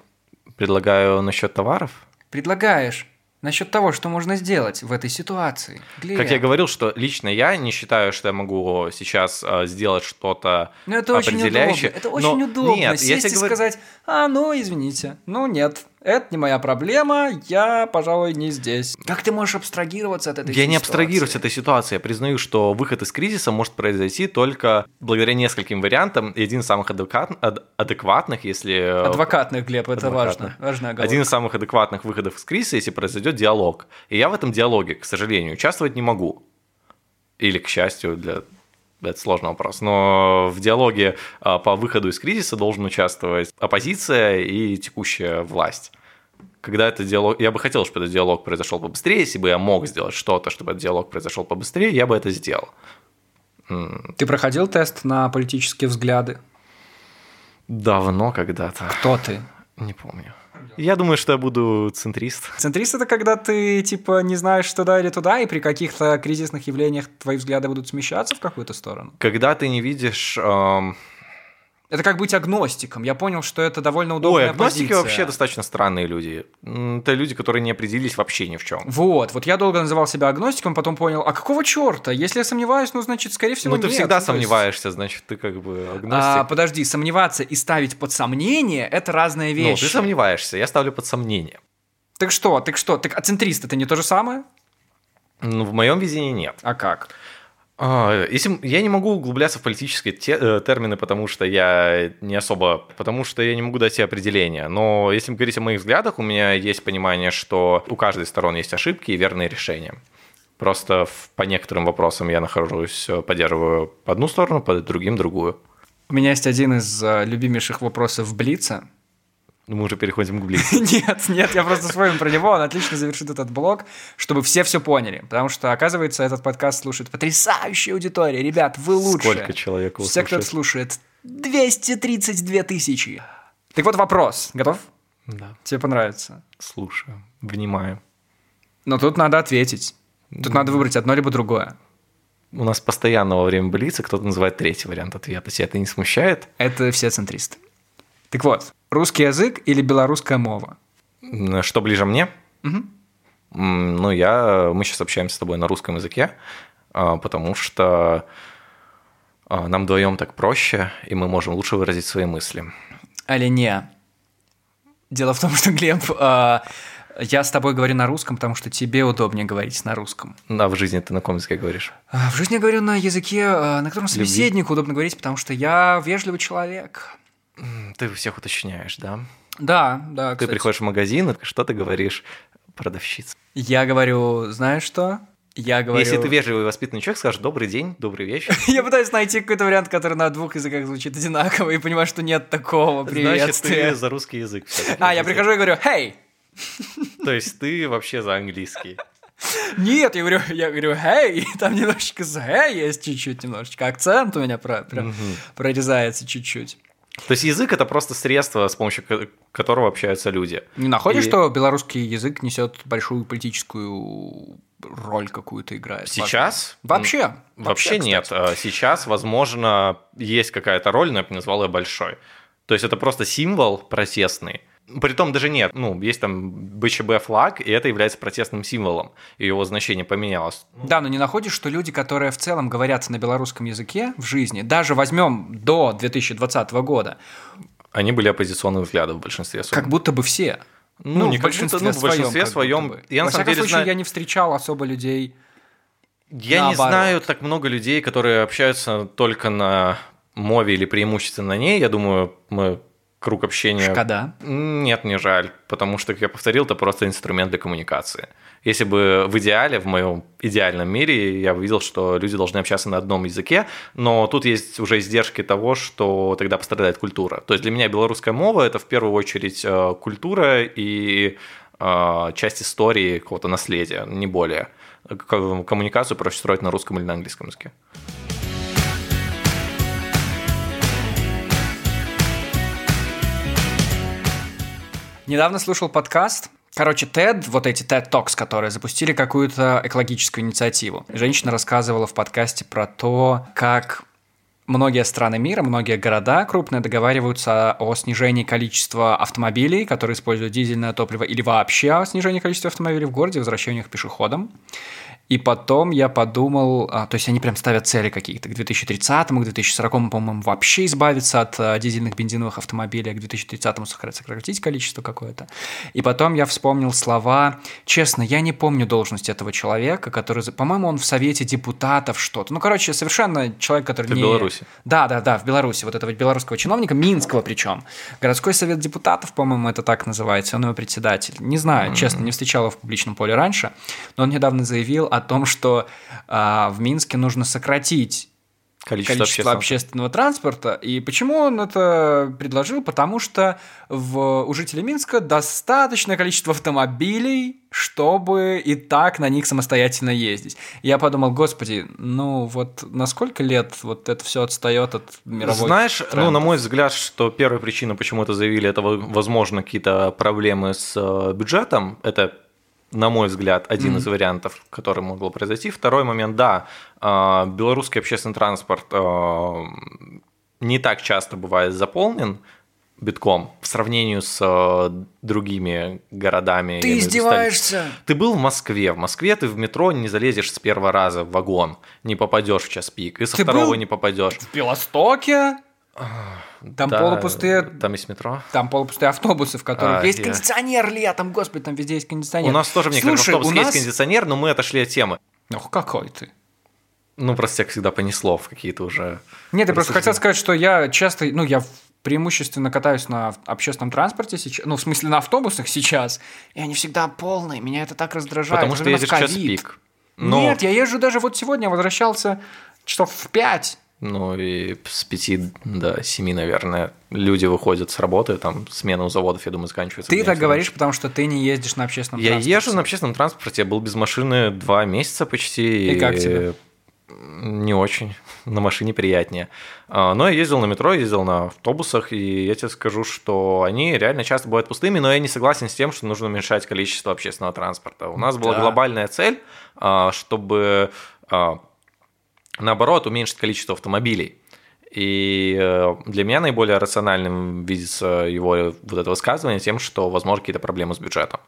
Предлагаю насчет товаров. Предлагаешь насчет того, что можно сделать в этой ситуации, Глеб? Как я говорил, что лично я не считаю, что я могу сейчас э, сделать что-то Ну, это очень удобно. определяющее. Это Но очень удобно. Нет, я Сесть тебе и говорю- сказать, а, ну, извините, ну, нет, это не моя проблема, я, пожалуй, не здесь. Как ты можешь абстрагироваться от этой Я не ситуации? абстрагируюсь от этой ситуации. Я признаю, что выход из кризиса может произойти только благодаря нескольким вариантам. И один из самых адекват- ад- адекватных, если... э, Адвокатных, Глеб, это Адвокатных. важно. Важная оговорка. Один из самых адекватных выходов из кризиса, если произойдет диалог. И я в этом диалоге, к сожалению, участвовать не могу. Или, к счастью, для это сложный вопрос. Но в диалоге а, по выходу из кризиса должен участвовать оппозиция и текущая власть. Когда этот диалог... Я бы хотел, чтобы этот диалог произошел побыстрее. Если бы я мог сделать что-то, чтобы этот диалог произошел побыстрее, я бы это сделал. Ты проходил тест на политические взгляды? Давно когда-то. Кто ты? Не помню. Я думаю, что я буду центрист. Центрист это когда ты типа не знаешь туда или туда, и при каких-то кризисных явлениях твои взгляды будут смещаться в какую-то сторону. Когда ты не видишь... эм, Это как быть агностиком. Я понял, что это довольно удобная Ой, агностики позиция. вообще достаточно странные люди. Это люди, которые не определились вообще ни в чем. Вот, вот я долго называл себя агностиком, потом понял, а какого черта? Если я сомневаюсь, ну, значит, скорее всего, Ну, ты нет. всегда Ну, то есть- сомневаешься, значит, ты как бы А, агностик. подожди, сомневаться и ставить под сомнение – это разные ну, вещи. ты сомневаешься, я ставлю под сомнение. Так что, так что, так а центрист это не то же самое? Ну, в моем видении нет. А как? А, Если я не могу углубляться в политические те- э, термины, потому что я не особо, потому что я не могу дать себе определение. Но если говорить о моих взглядах, у меня есть понимание, что у каждой сторон есть ошибки и верные решения. Просто в- по некоторым вопросам я нахожусь, э, поддерживаю по одну сторону, по другим другую. У меня есть один из э, любимейших вопросов Блица. Ну, Мы уже переходим к близким. [laughs] Нет, нет, я просто вспомнил про него, он отлично завершит этот блог, чтобы все все поняли. Потому что, оказывается, этот подкаст слушает потрясающая аудитория. Ребят, вы лучшие. Сколько человек его Все, кто слушает, 232 тысячи. Так вот вопрос. Готов? Да, Тебе понравится. слушаю, внимаю. Но тут надо ответить. Тут надо выбрать одно либо другое. У нас постоянно во время блица кто-то называет третий вариант ответа. Тебя это не смущает? Это все центристы. Так вот, русский язык или белорусская мова? Что ближе мне? М, Ну, я... Мы сейчас общаемся с тобой на русском языке, а, потому что а, нам вдвоем так проще, и мы можем лучше выразить свои мысли. Или не? Дело в том, что, Глеб, а, я с тобой говорю на русском, потому что тебе удобнее говорить на русском. А в жизни ты на каком языке говоришь? В жизни я говорю на языке, на котором собеседнику удобно говорить, потому что я вежливый человек. Ты всех уточняешь, да? Да, да, Ты кстати. приходишь в магазин, и что ты говоришь? Продавщица. Я говорю, знаешь что? Я говорю... Если ты вежливый и воспитанный человек, скажешь «добрый день», «добрый вечер». [laughs] Я пытаюсь найти какой-то вариант, который на двух языках звучит одинаково, и понимаю, что нет такого Значит, приветствия. ты за русский язык. [laughs] А, я прихожу и говорю, «Хей!» [laughs] То есть ты вообще за английский. Нет, я говорю, я говорю, «Хей!» Там немножечко «хей» есть чуть-чуть немножечко. Акцент у меня про- прям прорезается чуть-чуть. То есть язык это просто средство, с помощью ко- которого общаются люди. Не находишь, И- что белорусский язык несет большую политическую роль какую-то играет? Сейчас? Вообще? М, Вообще нет. кстати. А Сейчас, возможно, есть какая-то роль, но я бы назвал ее большой. То есть это просто символ протестный. Притом даже нет, ну, есть там БЧБ флаг, и это является протестным символом, и его значение поменялось. Да, но не находишь, что люди, которые в целом говорят на белорусском языке в жизни, даже возьмем до 2020 года, Они были оппозиционных взглядов в большинстве своем. как будто бы все. Ну, не в большинстве ну, в большинстве своем. бы. Я Во всяком деле случае, знаю- я не встречал особо людей. Я не Наоборот. знаю так много людей, которые общаются только на мове или преимущественно на ней. Я думаю, мы круг общения... Шкода? Нет, не жаль, потому что, как я повторил, это просто инструмент для коммуникации. Если бы в идеале, в моем идеальном мире, я бы видел, что люди должны общаться на одном языке, но тут есть уже издержки того, что тогда пострадает культура. То есть для меня белорусская мова – это в первую очередь э, культура и э, часть истории какого-то наследия, не более. Коммуникацию проще строить на русском или на английском языке. Недавно слушал подкаст. Короче, TED, вот эти TED Talks, которые запустили какую-то экологическую инициативу. Женщина рассказывала в подкасте про то, как многие страны мира, многие города крупные договариваются о снижении количества автомобилей, которые используют дизельное топливо, или вообще о снижении количества автомобилей в городе, возвращению их пешеходам. И потом я подумал, а, то есть они прям ставят цели какие-то к 2030, к 2040, по-моему, вообще избавиться от а, дизельных бензиновых автомобилей, а к 2030 сократить количество какое-то. И потом я вспомнил слова, честно, я не помню должность этого человека, который, по-моему, он в Совете депутатов что-то. Ну, короче, совершенно человек, который в не... В Беларуси. Да, да, да, в Беларуси. Вот этого белорусского чиновника, Минского причем. Городской совет депутатов, по-моему, это так называется, он его председатель. Не знаю, mm-hmm. честно, не встречал его в публичном поле раньше, но он недавно заявил о том, что а, в Минске нужно сократить количество, количество общественного. общественного транспорта. И почему он это предложил? Потому что в, у жителей Минска достаточное количество автомобилей, чтобы и так на них самостоятельно ездить. Я подумал, господи, ну вот на сколько лет вот это все отстает от мировой Знаешь, трендов? ну на мой взгляд, что первая причина, почему это заявили, это возможно какие-то проблемы с э, бюджетом. Это на мой взгляд, один mm-hmm. из вариантов, который могло произойти. Второй момент, да, а, белорусский общественный транспорт а, не так часто бывает заполнен битком в сравнении с а, другими городами. Ты издеваешься? Ты был в Москве. В Москве ты в метро не залезешь с первого раза в вагон, не попадешь в час пик, и со ты второго был не попадешь. В Белостоке? Там да, полупустые... Там есть метро? Там полупустые автобусы, в которых А, есть я- кондиционер летом, господи, там везде есть кондиционер. У нас тоже, мне кажется, Слушай, у есть нас- кондиционер, но мы отошли от темы. Ох, какой ты. Ну, просто тебя всегда понесло в какие-то уже... Нет, я просто хотел сказать, что я часто, ну, я преимущественно катаюсь на общественном транспорте сейчас, ну, в смысле, на автобусах сейчас, и они всегда полные, меня это так раздражает. Потому что особенно в едешь в час ковид. пик. Но, Нет, я езжу даже вот сегодня, возвращался часов в 5. Ну, и с пяти до семи, наверное, люди выходят с работы, там смена у заводов, я думаю, заканчивается. Ты так говоришь, потому что ты не ездишь на общественном Я транспорте. езжу на общественном транспорте, я был без машины два месяца почти. И как тебе? Не очень. [laughs] На машине приятнее. А, Но я ездил на метро, ездил на автобусах, и я тебе скажу, что они реально часто бывают пустыми, но я не согласен с тем, что нужно уменьшать количество общественного транспорта. У нас была Да. глобальная цель, а, чтобы а, наоборот уменьшить количество автомобилей. И э, для меня наиболее рациональным видится его вот это высказывание тем, что, возможно, какие-то проблемы с бюджетом.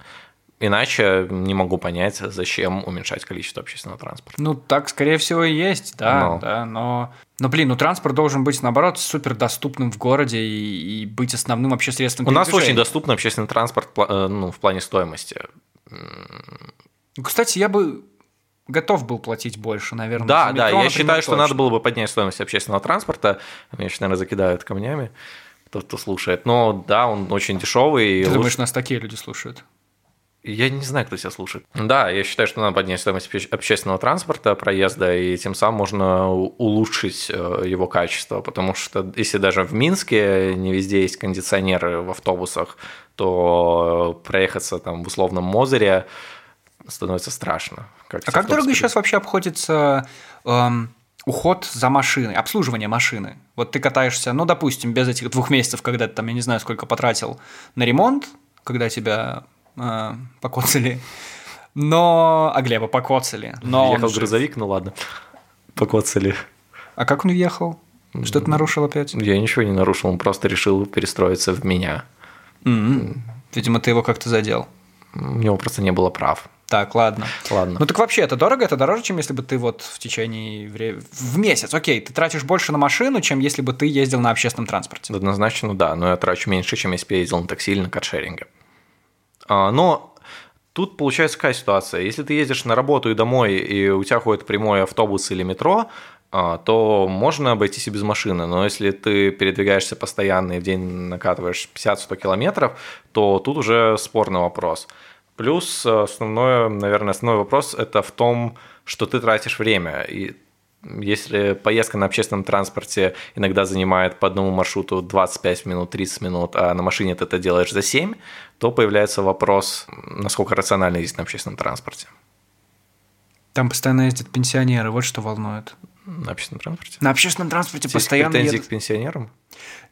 Иначе не могу понять, зачем уменьшать количество общественного транспорта. Ну, так, скорее всего, и есть, да, Но. да, но... Но, блин, ну транспорт должен быть, наоборот, супер доступным в городе и, и быть основным вообще средством У нас очень доступный общественный транспорт э, ну, в плане стоимости. Ну, Кстати, я бы готов был платить больше, наверное. Да, за да, метро, я например, считаю, что точно. надо было бы поднять стоимость общественного транспорта. Меня сейчас, наверное, закидают камнями, тот, кто слушает. Но да, он очень дешевый. Ты лучше- думаешь, нас такие люди слушают? Я не знаю, кто тебя слушает. Да, я считаю, что надо поднять стоимость обще- общественного транспорта, проезда, и тем самым можно улучшить э, его качество, потому что если даже в Минске не везде есть кондиционеры в автобусах, то проехаться там в условном Мозере становится страшно. А тебе как дорого сейчас вообще обходится эм, уход за машиной, обслуживание машины? Вот ты катаешься, ну, допустим, без этих двух месяцев, когда ты там, я не знаю, сколько потратил на ремонт, когда тебя э, покоцали, но... А Глеба покоцали. Но Ехал грузовик, ну ладно, покоцали. А как он въехал? Что ты нарушил опять? Я ничего не нарушил, он просто решил перестроиться в меня. Видимо, ты его как-то задел. У него просто не было прав. Так, ладно. Ладно. Ну так вообще это дорого, это дороже, чем если бы ты вот в течение времени... В месяц, окей, ты тратишь больше на машину, чем если бы ты ездил на общественном транспорте. Однозначно, да, но я трачу меньше, чем если бы я ездил на такси или на каршеринге. А, Но тут получается какая ситуация? Если ты ездишь на работу и домой, и у тебя ходит прямой автобус или метро, а, то можно обойтись и без машины. Но если ты передвигаешься постоянно и в день накатываешь 50-100 километров, то тут уже спорный вопрос. Плюс основное, наверное, основной вопрос – это в том, что ты тратишь время. И если поездка на общественном транспорте иногда занимает по одному маршруту 25 минут, 30 минут, а на машине ты это делаешь за 7, то появляется вопрос, насколько рационально ездить на общественном транспорте. Там постоянно ездят пенсионеры, вот что волнует. На общественном транспорте? На общественном транспорте Есть постоянно претензии едут... к пенсионерам?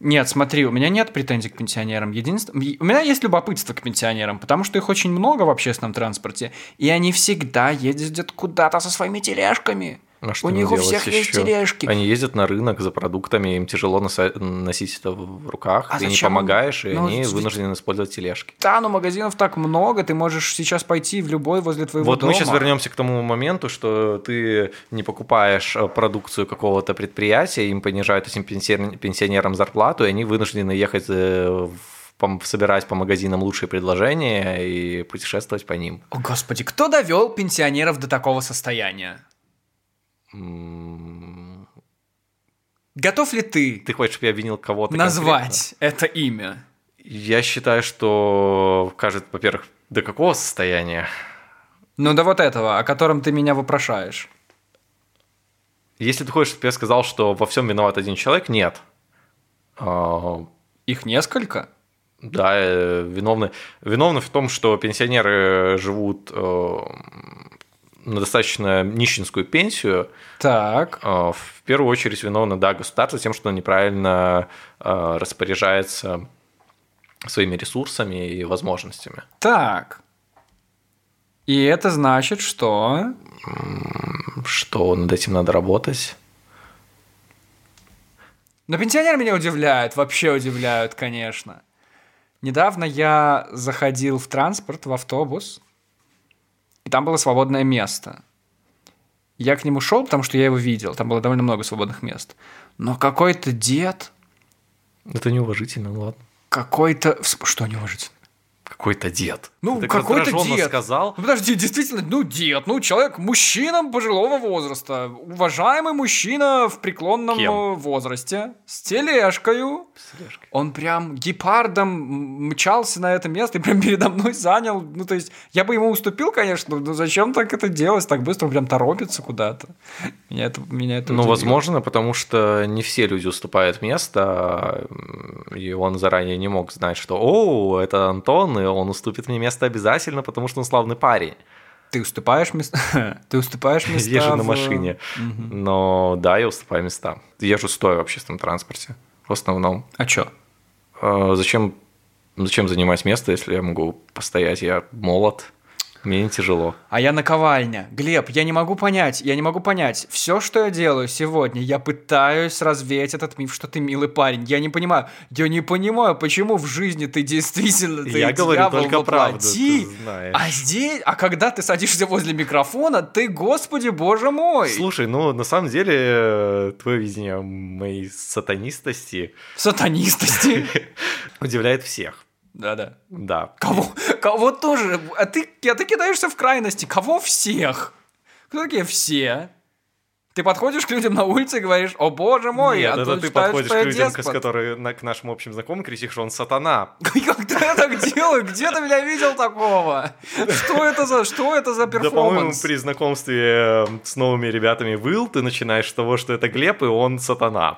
Нет, смотри, у меня нет претензий к пенсионерам. Единственное, у меня есть любопытство к пенсионерам, потому что их очень много в общественном транспорте, и они всегда ездят куда-то со своими тележками. А что у них у всех есть тележки. Они ездят на рынок за продуктами, им тяжело носить это в руках, А ты не зачем им- помогаешь, и Ну, они ведь- вынуждены использовать тележки. Да, но магазинов так много, ты можешь сейчас пойти в любой возле твоего Вот дома. мы сейчас вернемся к тому моменту, что ты не покупаешь э, продукцию какого-то предприятия, им понижают этим пенсионер- пенсионерам зарплату, и они вынуждены ехать э, в- собирать по магазинам лучшие предложения и путешествовать по ним. О, господи, кто довел пенсионеров до такого состояния? Готов ли ты, Ты хочешь, чтобы я обвинил кого-то назвать это имя? конкретно? Я считаю, что кажет, во-первых, до какого состояния? Ну, до вот этого, о котором ты меня вопрошаешь. Если ты хочешь, чтобы я сказал, что во всем виноват один человек, нет. А, Их несколько? Да, э, виновны, виновны в том, что пенсионеры живут э, на достаточно нищенскую пенсию. Так. Э, В первую очередь виновно, да, государство тем, что неправильно э, распоряжается своими ресурсами и возможностями. Так. И это значит, что... Что над этим надо работать. Но пенсионеры меня удивляют, вообще удивляют, конечно. Недавно я заходил в транспорт, в автобус, и там было свободное место. Я к нему шел, потому что я его видел, там было довольно много свободных мест. Но какой-то дед, Это неуважительно, ладно. какой-то... Что неуважительно? Какой-то дед. Ну, какой-то дед. сказал. Ну, подожди, действительно, ну, дед, ну, человек, мужчина пожилого возраста, уважаемый мужчина в преклонном Кем? э, возрасте, с тележкою. Он прям гепардом мчался на это место и прям передо мной занял. Ну, то есть, я бы ему уступил, конечно, но зачем так это делать так быстро? Он прям торопится куда-то. Меня это, меня это Ну, удивило. возможно, потому что не все люди уступают место, м, и он заранее не мог знать, что «О, это Антон, и он уступит мне место обязательно, потому что он славный парень». Ты уступаешь места? [laughs] Ты уступаешь [laughs] места Езжу на машине. Но да, я уступаю места. Езжу стоя в общественном транспорте. В основном. А чё? А Зачем, зачем занимать место, если я могу постоять? Я молод, мне не тяжело. А я наковальня. Глеб, я не могу понять, я не могу понять. Все, что я делаю сегодня, я пытаюсь развеять этот миф, что ты милый парень. Я не понимаю, я не понимаю, почему в жизни ты действительно ты Я говорю только правду, ты знаешь. А здесь, а когда ты садишься возле микрофона, ты, господи, боже мой, Слушай, ну на самом деле э, твое видение моей сатанистости сатанистости. [laughs] удивляет всех. Да-да. Да. Кого? Кого тоже? А ты, а ты кидаешься в крайности. Кого всех? Кто такие все? Ты подходишь к людям на улице и говоришь, о боже мой, Нет, а это ты считают, подходишь к людям, деспот». которые на- к нашим общим знакомым кричишь, что он сатана. [laughs] Как я так делаю? Где ты меня видел такого? Что это за, что это за Да, по-моему, перформанс? при знакомстве э, с новыми ребятами Will ты начинаешь с того, что это Глеб, и он сатана.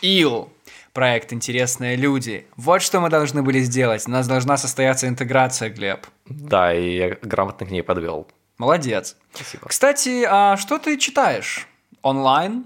Ил. Проект «Интересные люди». Вот что мы должны были сделать. У нас должна состояться интеграция, Глеб. Да, и я грамотно к ней подвел. Молодец. Спасибо. Кстати, а что ты читаешь? Онлайн?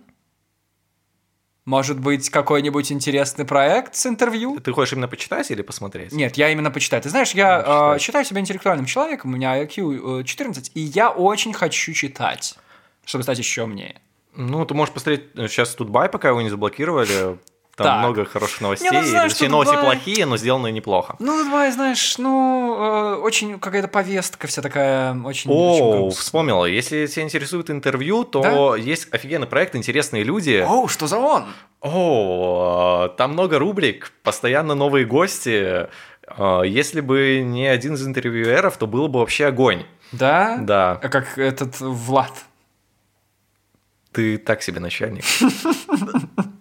Может быть, какой-нибудь интересный проект с интервью? Ты хочешь именно почитать или посмотреть? Нет, я именно почитаю. Ты знаешь, я Ну, э, считаю себя интеллектуальным человеком, у меня IQ э, 14, и я очень хочу читать, чтобы стать еще умнее. Ну, ты можешь посмотреть, э, сейчас Тутбай, пока его не заблокировали, там Так. много хороших новостей. Не, ну, знаешь, Точнее, новости Тутбай- плохие, но сделанные неплохо. Ну, давай, знаешь, ну, э, очень какая-то повестка вся такая, очень... очень О, грустная. вспомнила. Если тебя интересует интервью, то есть офигенный проект «Интересные люди». Оу, что за он? О, там много рубрик, постоянно новые гости. А, Если бы не один из интервьюеров, то было бы вообще огонь. Да? Да. А как этот Влад. Ты так себе начальник. [laughs]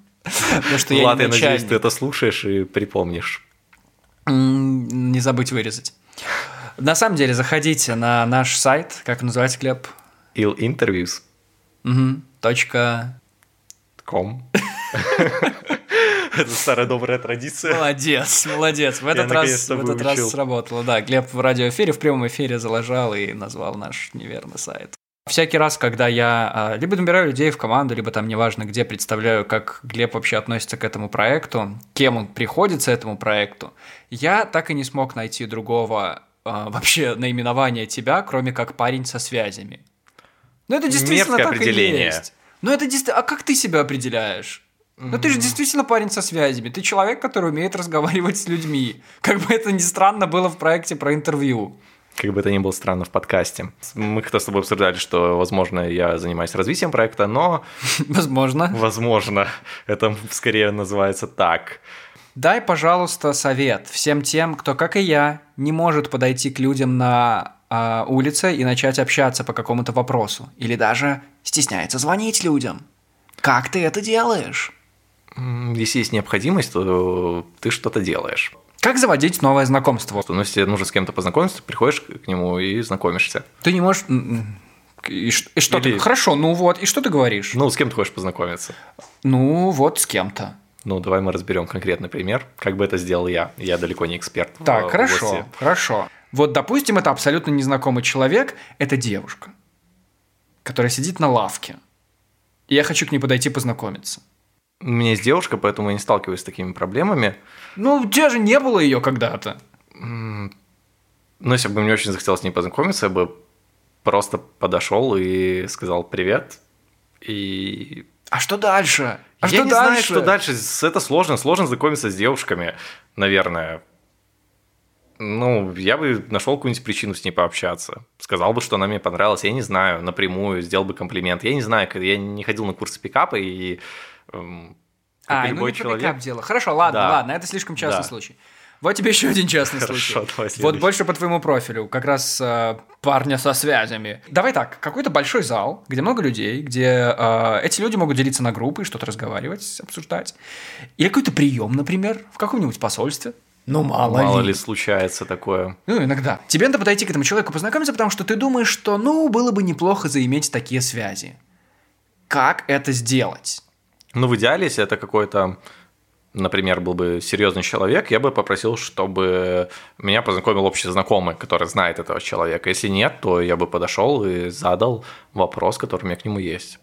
Потому что я Влад, не я надеюсь, ты это слушаешь и припомнишь. Не забыть вырезать. На самом деле, заходите на наш сайт, как называется, Глеб? Il Interviews. Точка... Ком. [laughs] Это старая добрая традиция. Молодец, молодец. В этот раз, в этот раз сработало. Да, Глеб в радиоэфире, в прямом эфире залажал и назвал наш неверный сайт. Всякий раз, когда я а, либо набираю людей в команду, либо там неважно где, представляю, как Глеб вообще относится к этому проекту, кем он приходится этому проекту, я так и не смог найти другого а, вообще наименования тебя, кроме как парень со связями. Ну это действительно Мерзкое так определение. и есть. Ну это действительно... А как ты себя определяешь? Ну ты же действительно парень со связями. Ты человек, который умеет разговаривать с людьми. Как бы это ни странно было в проекте про интервью. Как бы это ни было странно в подкасте. Мы как-то с тобой обсуждали, что, возможно, я занимаюсь развитием проекта, но, [laughs] Возможно. возможно, это скорее называется так. Дай, пожалуйста, совет всем тем, кто, как и я, не может подойти к людям на а, улице и начать общаться по какому-то вопросу. Или даже стесняется звонить людям. Как ты это делаешь? Если есть необходимость, то ты что-то делаешь. Как заводить новое знакомство? Ну, если нужно с кем-то познакомиться, приходишь к нему и знакомишься. Ты не можешь... И, и что Или- ты... Хорошо, ну вот, и что ты говоришь? Ну, с кем ты хочешь познакомиться? Ну вот, с кем-то. Ну, давай мы разберем конкретный пример, как бы это сделал я. Я далеко не эксперт. в Так, хорошо, области. хорошо. Вот, допустим, это абсолютно незнакомый человек, это девушка, которая сидит на лавке. И я хочу к ней подойти познакомиться. У меня есть девушка, поэтому я не сталкиваюсь с такими проблемами. Ну, у тебя же не было ее когда-то. Но если бы мне очень захотелось с ней познакомиться, я бы просто подошел и сказал привет. И А что дальше? А я что не дальше? знаю, что дальше. Это сложно. Сложно знакомиться с девушками, наверное. Ну, я бы нашел какую-нибудь причину с ней пообщаться. Сказал бы, что она мне понравилась. Я не знаю, напрямую сделал бы комплимент. Я не знаю, я не ходил на курсы пикапа и эм, А, ну любой не про человек. пикап дело. Хорошо, ладно, Да. ладно, это слишком частный Да. случай. Вот тебе еще один частный Хорошо, случай. давай Вот больше по твоему профилю, как раз э, парня со связями. Давай так, какой-то большой зал, где много людей, где э, эти люди могут делиться на группы, что-то разговаривать, обсуждать. Или какой-то прием, например, в каком-нибудь посольстве. Ну, мало, Мало ли. ли случается такое. Ну, иногда. Тебе надо подойти к этому человеку, познакомиться, потому что ты думаешь, что, ну, было бы неплохо заиметь такие связи. Как это сделать? Ну, в идеале, если это какой-то, например, был бы серьезный человек, я бы попросил, чтобы меня познакомил общий знакомый, который знает этого человека. Если нет, то я бы подошел и задал вопрос, который у меня к нему есть.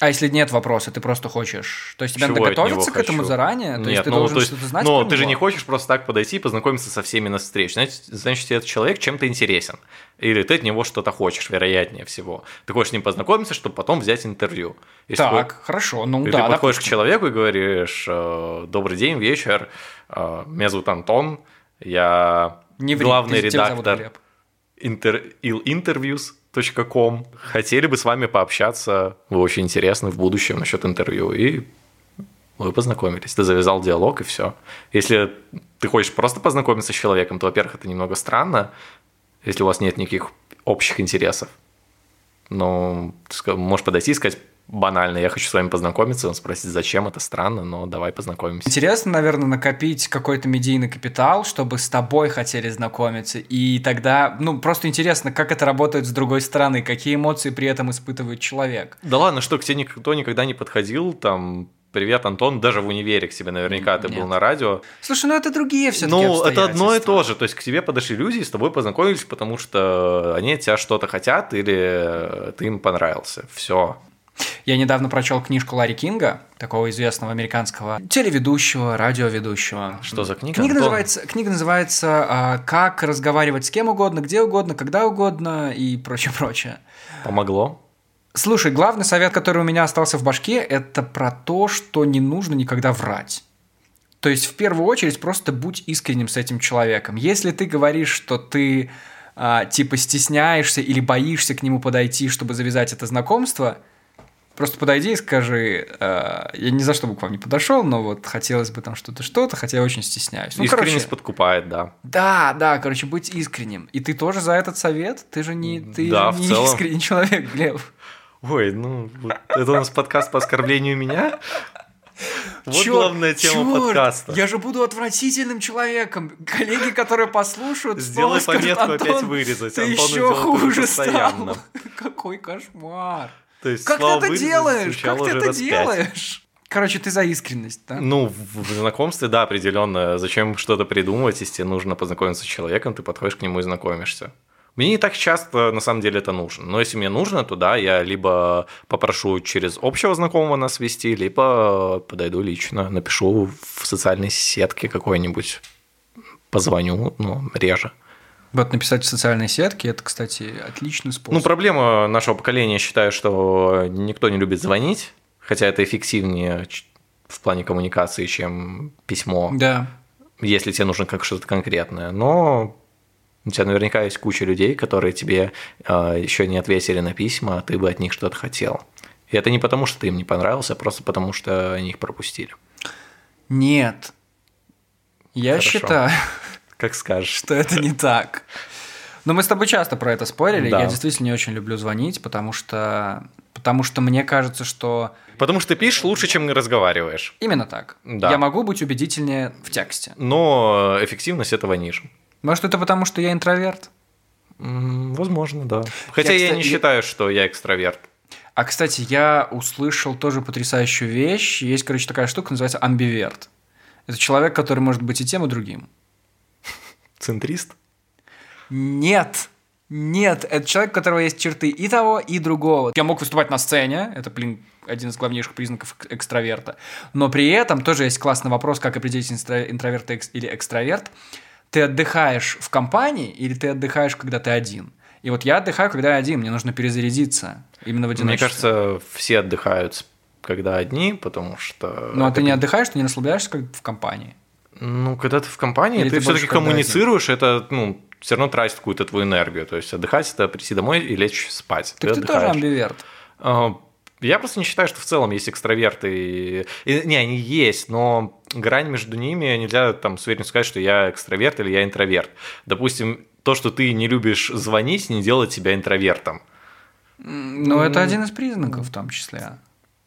А если нет вопроса, ты просто хочешь... То есть тебе надо Чего готовиться к этому хочу? заранее? То есть Нет, ты ну, должен то есть, что-то знать ну, ты же не хочешь просто так подойти и познакомиться со всеми на встрече. Значит, значит, этот человек чем-то интересен. Или ты от него что-то хочешь, вероятнее всего. Ты хочешь с ним познакомиться, чтобы потом взять интервью. Если ты Так, хорошо, ну И да. ты подходишь к допустим. человеку и говоришь, э, добрый день, вечер, э, меня зовут Антон, я Не ври, главный ты- редактор интер- illinterviews.com. Хотели бы с вами пообщаться, вы очень интересны в будущем насчет интервью. И вы познакомились, ты завязал диалог и все. Если ты хочешь просто познакомиться с человеком, то, во-первых, это немного странно, если у вас нет никаких общих интересов. Ну, ты можешь подойти и сказать банально, я хочу с вами познакомиться, он спросит, зачем это странно, но давай познакомимся. Интересно, наверное, накопить какой-то медийный капитал, чтобы с тобой хотели знакомиться. И тогда, ну, просто интересно, как это работает с другой стороны, какие эмоции при этом испытывает человек. Да ладно, что к тебе никто никогда не подходил, там, привет, Антон, даже в универе к тебе наверняка ты Нет. был на радио. Слушай, ну это другие все-таки Ну, это одно и то же. То есть к тебе подошли люди и с тобой познакомились, потому что они от тебя что-то хотят или ты им понравился. Все. Я недавно прочел книжку Ларри Кинга, такого известного американского телеведущего, радиоведущего. Что за книга? Книга Антон? называется, книга называется а, «Как разговаривать с кем угодно, где угодно, когда угодно» и прочее-прочее. Помогло? Слушай, главный совет, который у меня остался в башке, это про то, что не нужно никогда врать. То есть, в первую очередь, просто будь искренним с этим человеком. Если ты говоришь, что ты а, типа стесняешься или боишься к нему подойти, чтобы завязать это знакомство, просто подойди и скажи, а, я ни за что бы к вам не подошел, но вот хотелось бы там что-то, что-то, хотя я очень стесняюсь. Ну, Искренность короче, подкупает, да. да, да, короче, быть искренним. И ты тоже за этот совет? Ты же не, ты Да, же не целом. искренний человек, Глеб. Ой, ну, вот это у нас подкаст по оскорблению меня? Вот Чёрт, главная тема чёрт, подкаста. Я же буду отвратительным человеком. Коллеги, которые послушают, Сделай снова скажут, пометку опять «Антон, вырезать. Ты Антон еще хуже постоянно». стал. [laughs] Какой кошмар. То есть Как ты это делаешь? Как ты это делаешь? Короче, ты за искренность, да? Ну, в знакомстве, да, определенно. Зачем что-то придумывать, если тебе нужно познакомиться с человеком, ты подходишь к нему и знакомишься. Мне не так часто, на самом деле, это нужно. Но если мне нужно, то да, я либо попрошу через общего знакомого нас вести, либо подойду лично, напишу в социальной сетке какой-нибудь, позвоню, но реже. Вот написать в социальной сетке, это, кстати, отличный способ. Ну, проблема нашего поколения, я считаю, что никто не любит звонить, хотя это эффективнее в плане коммуникации, чем письмо, Да. если тебе нужно как что-то конкретное. Но у тебя наверняка есть куча людей, которые тебе еще не ответили на письма, а ты бы от них что-то хотел. И это не потому, что ты им не понравился, а просто потому, что они их пропустили. Нет. Я Хорошо. считаю, Как скажешь. что это не так. Но мы с тобой часто про это спорили. Да. Я действительно не очень люблю звонить, потому что, потому что мне кажется, что Потому что ты пишешь лучше, чем разговариваешь. именно так. Да. Я могу быть убедительнее в тексте. Но эффективность этого ниже. Может, это потому, что я интроверт? М, Возможно, да. Хотя я, кстати, не я- считаю, что я экстраверт. А, кстати, я услышал тоже потрясающую вещь. Есть, короче, такая штука, называется амбиверт. Это человек, который может быть и тем, и другим. Центрист? Нет, нет, это человек, у которого есть черты и того, и другого. Я мог выступать на сцене, это, блин, один из главнейших признаков эк- экстраверта. Но при этом тоже есть классный вопрос, как определить интроверт или экстраверт. Ты отдыхаешь в компании или ты отдыхаешь, когда ты один? И вот я отдыхаю, когда я один, мне нужно перезарядиться именно в Мне одиночестве. кажется, все отдыхают, когда одни, потому что... Ну, а ты не отдыхаешь, ты не расслабляешься, как в компании. Ну, когда ты в компании, Или ты, ты все-таки коммуницируешь, это, ну, все равно тратит какую-то твою энергию. То есть отдыхать это прийти домой и лечь спать. Так ты, тоже отдыхаешь. амбиверт. А, Я просто не считаю, что в целом есть экстраверты. и- Не, они есть, но грань между ними нельзя там с уверенностью сказать, что я экстраверт или я интроверт. Допустим, то, что ты не любишь звонить, не делает тебя интровертом. Ну, это один из признаков в том числе.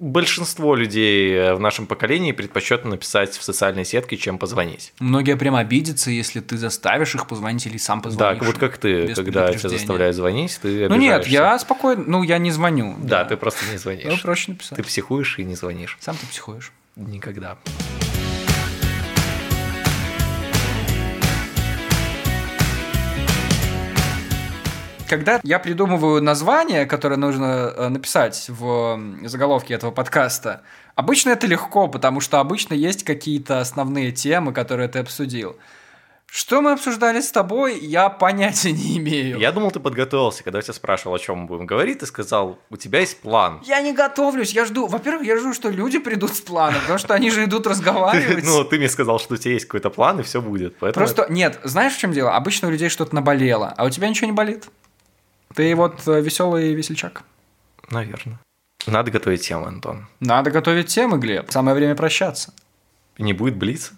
Большинство людей э, в нашем поколении предпочтет написать в социальной сетке, чем позвонить. Многие прям обидятся, если ты заставишь их позвонить или сам Да, позвонишь. вот как ты, когда тебя заставляют звонить, ты Ну нет, я спокойно, ну я не звоню. Да, ты просто не звонишь. Ну, проще написать. Ты психуешь и не звонишь. Сам ты психуешь. Никогда. Когда я придумываю название, которое нужно э, написать в заголовке этого подкаста, обычно это легко, потому что обычно есть какие-то основные темы, которые ты обсудил. Что мы обсуждали с тобой, я понятия не имею. Я думал, ты подготовился, когда я тебя спрашивал, о чем мы будем говорить, ты сказал, у тебя есть план. Я не готовлюсь, я жду. Во-первых, я жду, что люди придут с планом, потому что они же идут разговаривать. [laughs] Ну, ты мне сказал, что у тебя есть какой-то план, и все будет. Просто, нет, знаешь, в чем дело? Обычно у людей что-то наболело, а у тебя ничего не болит. Ты вот веселый весельчак. Наверное. Надо готовить тему, Антон. Надо готовить темы, Глеб. Самое время прощаться. Не будет блиц?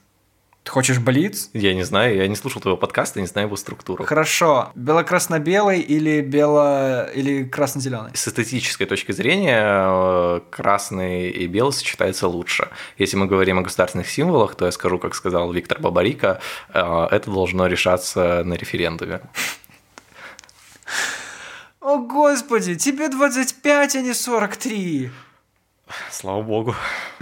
Ты хочешь блиц? Я не знаю, я не слушал твоего подкаста, не знаю его структуру. Хорошо. Бело-красно-белый или бело... или красно-зеленый? С эстетической точки зрения э, красный и белый сочетаются лучше. Если мы говорим о государственных символах, то я скажу, как сказал Виктор Бабарика, э, это должно решаться на референдуме. О, господи, тебе 25, а не 43. Слава богу.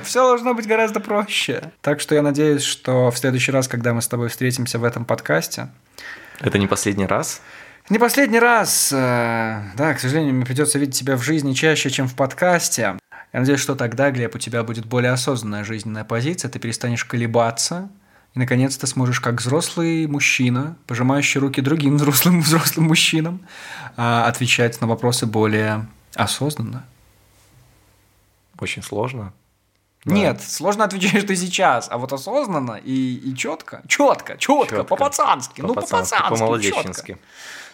Все должно быть гораздо проще. Так что я надеюсь, что в следующий раз, когда мы с тобой встретимся в этом подкасте, Это не последний раз. Не последний раз. э, Да, к сожалению, мне придется видеть тебя в жизни чаще, чем в подкасте. Я надеюсь, что тогда, Глеб, у тебя будет более осознанная жизненная позиция, ты перестанешь колебаться, и, наконец-то, сможешь, как взрослый мужчина, пожимающий руки другим [laughs] взрослым взрослым мужчинам, а, отвечать на вопросы более осознанно. Очень сложно. Да. Нет, сложно отвечаешь ты сейчас, а вот осознанно и, и четко, четко, четко, Чётко. по-пацански, ну По-пацански, по-молодечнински. чётко.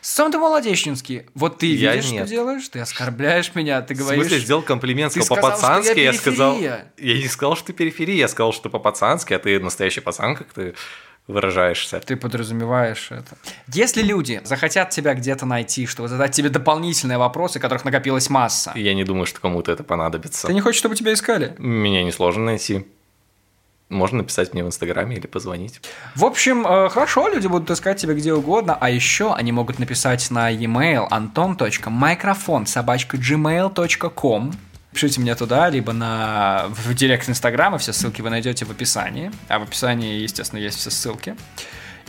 Сам ты молодечнинский. Вот ты Я видишь, нет. что делаешь? Ты оскорбляешь меня, ты В говоришь... смысле, сделал комплимент, сказал что по-пацански, я я сказал... Я не сказал, что ты периферия, я сказал, что ты по-пацански, а ты настоящий пацан, как ты выражаешься. Ты подразумеваешь это. Если люди захотят тебя где-то найти, чтобы задать тебе дополнительные вопросы, которых накопилась масса, Я не думаю, что кому-то это понадобится. ты не хочешь, чтобы тебя искали? Меня несложно найти. Можно написать мне в Инстаграме или позвонить. В общем, э, хорошо, люди будут искать тебя где угодно, а еще они могут написать на e-mail anton.microphone собачка gmail.com Пишите мне туда, либо на в директ Инстаграма, все ссылки вы найдете в описании. А в описании, естественно, есть все ссылки.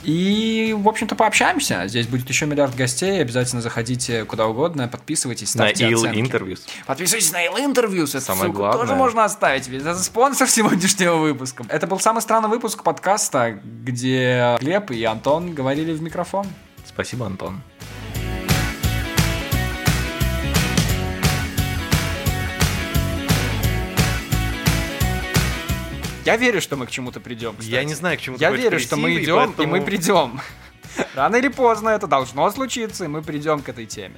И, в общем-то, пообщаемся. Здесь будет еще миллиард гостей. Обязательно заходите куда угодно, подписывайтесь, На ставьте Ил оценки. Интервьюс. Подписывайтесь на Ил Интервьюс. Эту Самое ссылку главное. тоже можно оставить, ведь это спонсор [laughs] сегодняшнего выпуска. Это был самый странный выпуск подкаста, где Глеб и Антон говорили в микрофон. Спасибо, Антон. Я верю, что мы к чему-то придем. Я не знаю, к чему Я верю, что мы и идем, и поэтому- мы придем. [laughs] Рано или поздно это должно случиться, и мы придем к этой теме.